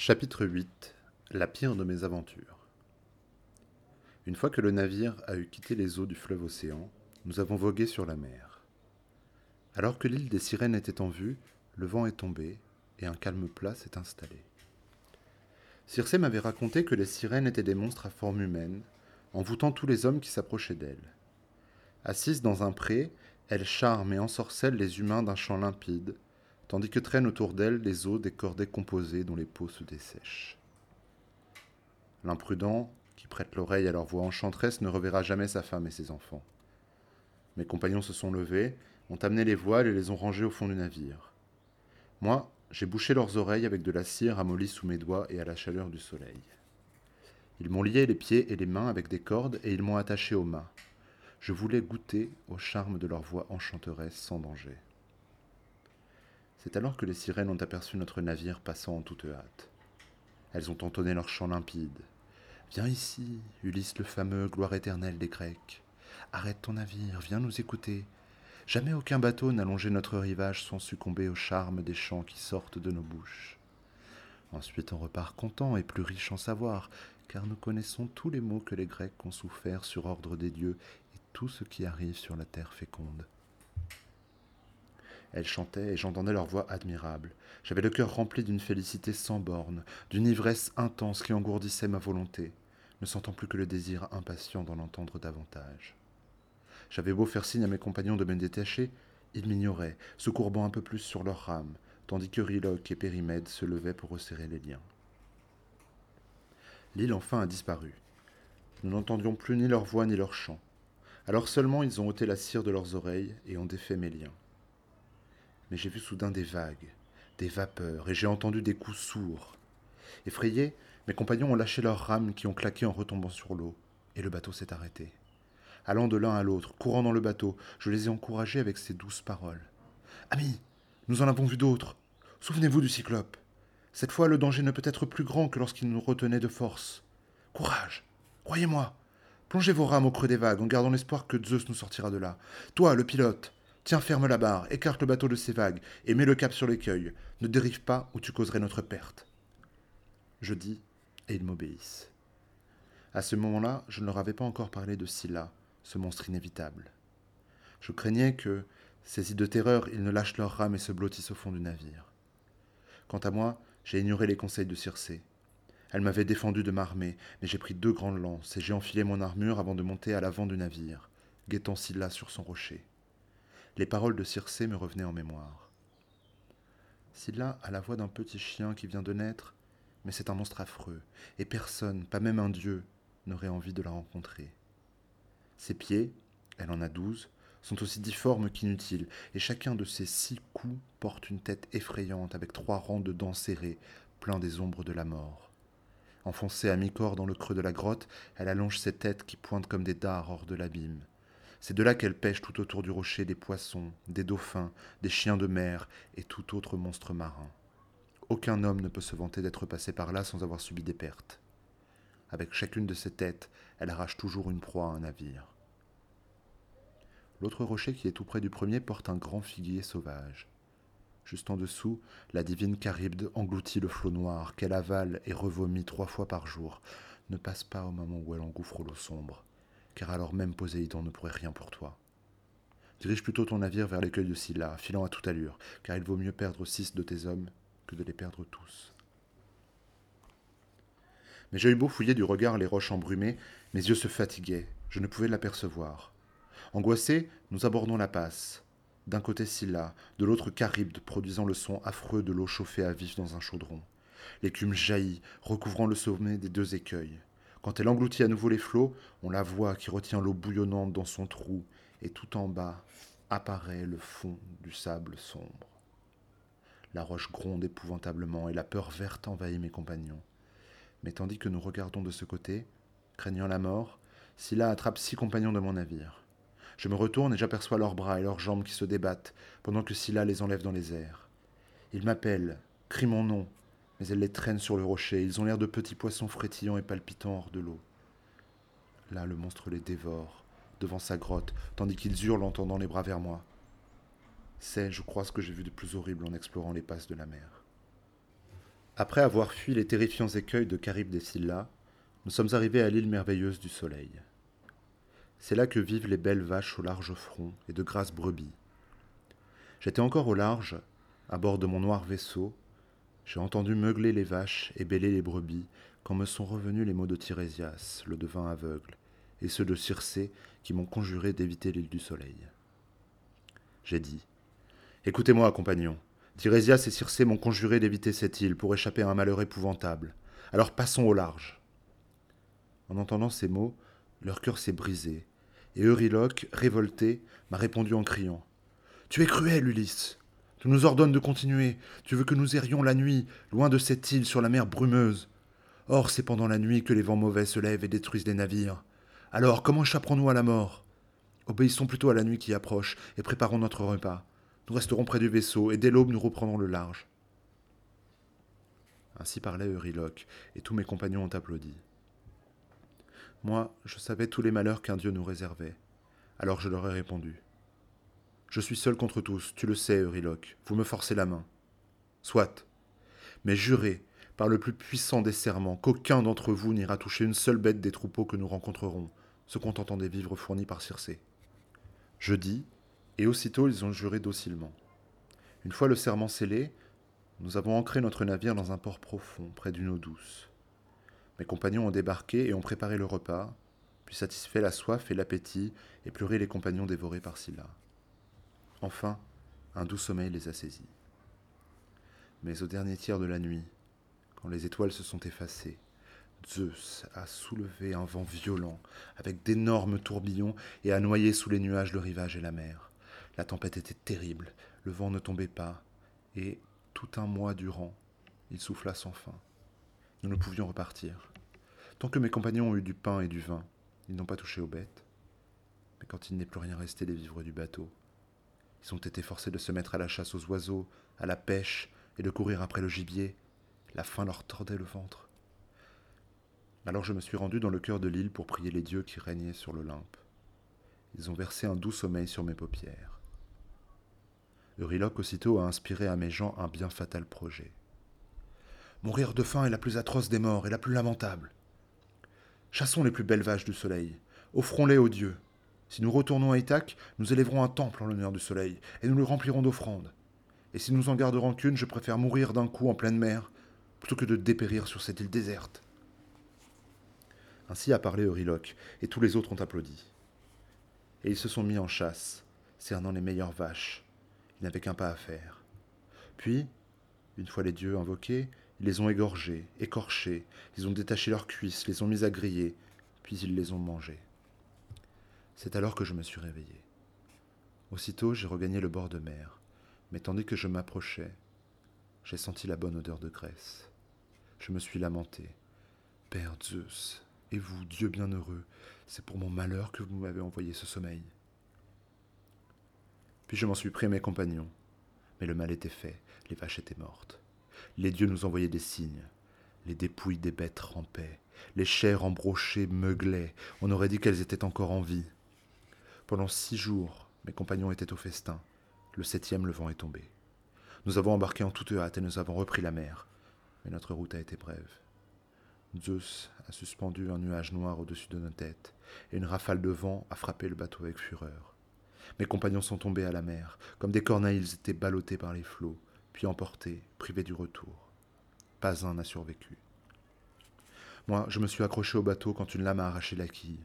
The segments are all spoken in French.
Chapitre 8 La pire de mes aventures. Une fois que le navire a eu quitté les eaux du fleuve océan, nous avons vogué sur la mer. Alors que l'île des sirènes était en vue, le vent est tombé et un calme plat s'est installé. Circé m'avait raconté que les sirènes étaient des monstres à forme humaine, envoûtant tous les hommes qui s'approchaient d'elles. Assises dans un pré, elles charment et ensorcellent les humains d'un chant limpide, tandis que traînent autour d'elles les os des cordées composées dont les peaux se dessèchent. L'imprudent, qui prête l'oreille à leur voix enchanteresse, ne reverra jamais sa femme et ses enfants. Mes compagnons se sont levés, ont amené les voiles et les ont rangés au fond du navire. Moi, j'ai bouché leurs oreilles avec de la cire amollie sous mes doigts et à la chaleur du soleil. Ils m'ont lié les pieds et les mains avec des cordes et ils m'ont attaché aux mains. Je voulais goûter au charme de leur voix enchanteresse sans danger. C'est alors que les sirènes ont aperçu notre navire passant en toute hâte. Elles ont entonné leur chant limpide. Viens ici, Ulysse le fameux, gloire éternelle des Grecs. Arrête ton navire, viens nous écouter. Jamais aucun bateau n'a longé notre rivage sans succomber au charme des chants qui sortent de nos bouches. Ensuite on repart content et plus riche en savoir, car nous connaissons tous les maux que les Grecs ont souffert sur ordre des dieux et tout ce qui arrive sur la terre féconde. Elles chantaient et j'entendais leur voix admirable. J'avais le cœur rempli d'une félicité sans borne, d'une ivresse intense qui engourdissait ma volonté, ne sentant plus que le désir impatient d'en entendre davantage. J'avais beau faire signe à mes compagnons de me détacher, ils m'ignoraient, se courbant un peu plus sur leurs rames, tandis que Riloc et Périmède se levaient pour resserrer les liens. L'île enfin a disparu. Nous n'entendions plus ni leur voix ni leur chant. Alors seulement ils ont ôté la cire de leurs oreilles et ont défait mes liens mais j'ai vu soudain des vagues, des vapeurs, et j'ai entendu des coups sourds. Effrayés, mes compagnons ont lâché leurs rames qui ont claqué en retombant sur l'eau, et le bateau s'est arrêté. Allant de l'un à l'autre, courant dans le bateau, je les ai encouragés avec ces douces paroles. Amis, nous en avons vu d'autres. Souvenez-vous du cyclope. Cette fois, le danger ne peut être plus grand que lorsqu'il nous retenait de force. Courage, croyez-moi. Plongez vos rames au creux des vagues en gardant l'espoir que Zeus nous sortira de là. Toi, le pilote, Tiens ferme la barre, écarte le bateau de ces vagues, et mets le cap sur l'écueil. Ne dérive pas ou tu causerais notre perte. Je dis, et ils m'obéissent. À ce moment-là, je ne leur avais pas encore parlé de Scylla, ce monstre inévitable. Je craignais que, saisis de terreur, ils ne lâchent leurs rames et se blottissent au fond du navire. Quant à moi, j'ai ignoré les conseils de Circé. Elle m'avait défendu de m'armer, mais j'ai pris deux grandes lances et j'ai enfilé mon armure avant de monter à l'avant du navire, guettant Scylla sur son rocher les paroles de Circé me revenaient en mémoire. Scylla a la voix d'un petit chien qui vient de naître, mais c'est un monstre affreux, et personne, pas même un dieu, n'aurait envie de la rencontrer. Ses pieds, elle en a douze, sont aussi difformes qu'inutiles, et chacun de ses six coups porte une tête effrayante avec trois rangs de dents serrées, pleins des ombres de la mort. Enfoncée à mi-corps dans le creux de la grotte, elle allonge ses têtes qui pointent comme des dards hors de l'abîme. C'est de là qu'elle pêche tout autour du rocher des poissons, des dauphins, des chiens de mer et tout autre monstre marin. Aucun homme ne peut se vanter d'être passé par là sans avoir subi des pertes. Avec chacune de ses têtes, elle arrache toujours une proie à un navire. L'autre rocher qui est tout près du premier porte un grand figuier sauvage. Juste en dessous, la divine Charybde engloutit le flot noir qu'elle avale et revomit trois fois par jour. Ne passe pas au moment où elle engouffre l'eau sombre car alors même Poséidon ne pourrait rien pour toi. Dirige plutôt ton navire vers l'écueil de Scylla, filant à toute allure, car il vaut mieux perdre six de tes hommes que de les perdre tous. Mais j'ai eu beau fouiller du regard les roches embrumées, mes yeux se fatiguaient, je ne pouvais l'apercevoir. Angoissés, nous abordons la passe. D'un côté Scylla, de l'autre Charybde, produisant le son affreux de l'eau chauffée à vif dans un chaudron. L'écume jaillit, recouvrant le sommet des deux écueils. Quand elle engloutit à nouveau les flots, on la voit qui retient l'eau bouillonnante dans son trou, et tout en bas apparaît le fond du sable sombre. La roche gronde épouvantablement, et la peur verte envahit mes compagnons. Mais tandis que nous regardons de ce côté, craignant la mort, Scylla attrape six compagnons de mon navire. Je me retourne et j'aperçois leurs bras et leurs jambes qui se débattent, pendant que Scylla les enlève dans les airs. Ils m'appellent, crient mon nom, mais elle les traîne sur le rocher. Ils ont l'air de petits poissons frétillants et palpitants hors de l'eau. Là, le monstre les dévore, devant sa grotte, tandis qu'ils hurlent en tendant les bras vers moi. C'est, je crois, ce que j'ai vu de plus horrible en explorant les passes de la mer. Après avoir fui les terrifiants écueils de Caribe des Scylla, nous sommes arrivés à l'île merveilleuse du soleil. C'est là que vivent les belles vaches au large front et de grasses brebis. J'étais encore au large, à bord de mon noir vaisseau. J'ai entendu meugler les vaches et bêler les brebis quand me sont revenus les mots de Tirésias, le devin aveugle, et ceux de Circé qui m'ont conjuré d'éviter l'île du soleil. J'ai dit Écoutez-moi, compagnon. Tirésias et Circé m'ont conjuré d'éviter cette île pour échapper à un malheur épouvantable. Alors passons au large. En entendant ces mots, leur cœur s'est brisé, et Euryloque, révolté, m'a répondu en criant Tu es cruel, Ulysse. Tu nous ordonnes de continuer. Tu veux que nous errions la nuit, loin de cette île sur la mer brumeuse. Or, c'est pendant la nuit que les vents mauvais se lèvent et détruisent les navires. Alors, comment échapperons-nous à la mort? Obéissons plutôt à la nuit qui approche et préparons notre repas. Nous resterons près du vaisseau, et dès l'aube nous reprendrons le large. Ainsi parlait Euryloque, et tous mes compagnons ont applaudi. Moi, je savais tous les malheurs qu'un Dieu nous réservait. Alors je leur ai répondu. Je suis seul contre tous, tu le sais, Euryloque, vous me forcez la main. Soit. Mais jurez, par le plus puissant des serments, qu'aucun d'entre vous n'ira toucher une seule bête des troupeaux que nous rencontrerons, se contentant des vivres fournis par Circé. Je dis, et aussitôt ils ont juré docilement. Une fois le serment scellé, nous avons ancré notre navire dans un port profond, près d'une eau douce. Mes compagnons ont débarqué et ont préparé le repas, puis satisfait la soif et l'appétit, et pleuré les compagnons dévorés par Scylla. Enfin, un doux sommeil les a saisis. Mais au dernier tiers de la nuit, quand les étoiles se sont effacées, Zeus a soulevé un vent violent, avec d'énormes tourbillons, et a noyé sous les nuages le rivage et la mer. La tempête était terrible, le vent ne tombait pas, et, tout un mois durant, il souffla sans fin. Nous ne pouvions repartir. Tant que mes compagnons ont eu du pain et du vin, ils n'ont pas touché aux bêtes. Mais quand il n'est plus rien resté des vivres du bateau, ils ont été forcés de se mettre à la chasse aux oiseaux, à la pêche, et de courir après le gibier. La faim leur tordait le ventre. Alors je me suis rendu dans le cœur de l'île pour prier les dieux qui régnaient sur l'Olympe. Ils ont versé un doux sommeil sur mes paupières. Euryloque aussitôt a inspiré à mes gens un bien fatal projet. Mourir de faim est la plus atroce des morts et la plus lamentable. Chassons les plus belles vaches du soleil, offrons-les aux dieux. Si nous retournons à Ithaque, nous élèverons un temple en l'honneur du soleil, et nous le remplirons d'offrandes. Et si nous en garderons qu'une, je préfère mourir d'un coup en pleine mer, plutôt que de dépérir sur cette île déserte. Ainsi a parlé Euryloque, et tous les autres ont applaudi. Et ils se sont mis en chasse, cernant les meilleures vaches. Ils n'avaient qu'un pas à faire. Puis, une fois les dieux invoqués, ils les ont égorgés, écorchés, ils ont détaché leurs cuisses, les ont mis à griller, puis ils les ont mangés. C'est alors que je me suis réveillé. Aussitôt, j'ai regagné le bord de mer, mais tandis que je m'approchais, j'ai senti la bonne odeur de graisse. Je me suis lamenté. Père Zeus, et vous, Dieu bienheureux, c'est pour mon malheur que vous m'avez envoyé ce sommeil. Puis je m'en suis pris à mes compagnons. Mais le mal était fait, les vaches étaient mortes. Les dieux nous envoyaient des signes. Les dépouilles des bêtes rampaient, les chairs embrochées meuglaient, on aurait dit qu'elles étaient encore en vie. Pendant six jours, mes compagnons étaient au festin. Le septième, le vent est tombé. Nous avons embarqué en toute hâte et nous avons repris la mer. Mais notre route a été brève. Zeus a suspendu un nuage noir au-dessus de nos têtes, et une rafale de vent a frappé le bateau avec fureur. Mes compagnons sont tombés à la mer, comme des corneilles ils étaient ballottés par les flots, puis emportés, privés du retour. Pas un n'a survécu. Moi, je me suis accroché au bateau quand une lame a arraché la quille.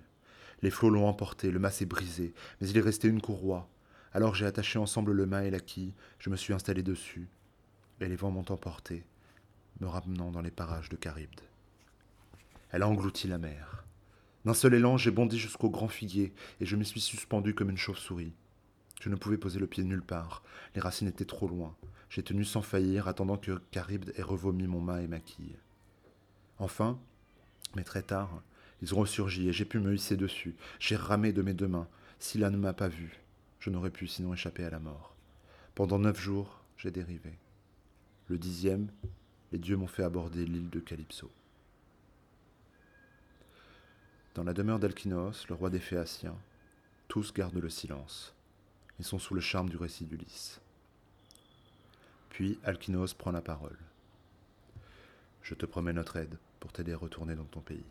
Les flots l'ont emporté, le mât s'est brisé, mais il est resté une courroie. Alors j'ai attaché ensemble le mât et la quille, je me suis installé dessus, et les vents m'ont emporté, me ramenant dans les parages de Charybde. Elle a englouti la mer. D'un seul élan, j'ai bondi jusqu'au grand figuier et je me suis suspendu comme une chauve-souris. Je ne pouvais poser le pied nulle part. Les racines étaient trop loin. J'ai tenu sans faillir, attendant que Charybde ait revomi mon mât et ma quille. Enfin, mais très tard, ils ont ressurgi et j'ai pu me hisser dessus. J'ai ramé de mes deux mains. S'il ne m'a pas vu, je n'aurais pu sinon échapper à la mort. Pendant neuf jours, j'ai dérivé. Le dixième, les dieux m'ont fait aborder l'île de Calypso. Dans la demeure d'Alkynos, le roi des Phéaciens, tous gardent le silence. Ils sont sous le charme du récit d'Ulysse. Puis Alkynos prend la parole. Je te promets notre aide pour t'aider à retourner dans ton pays.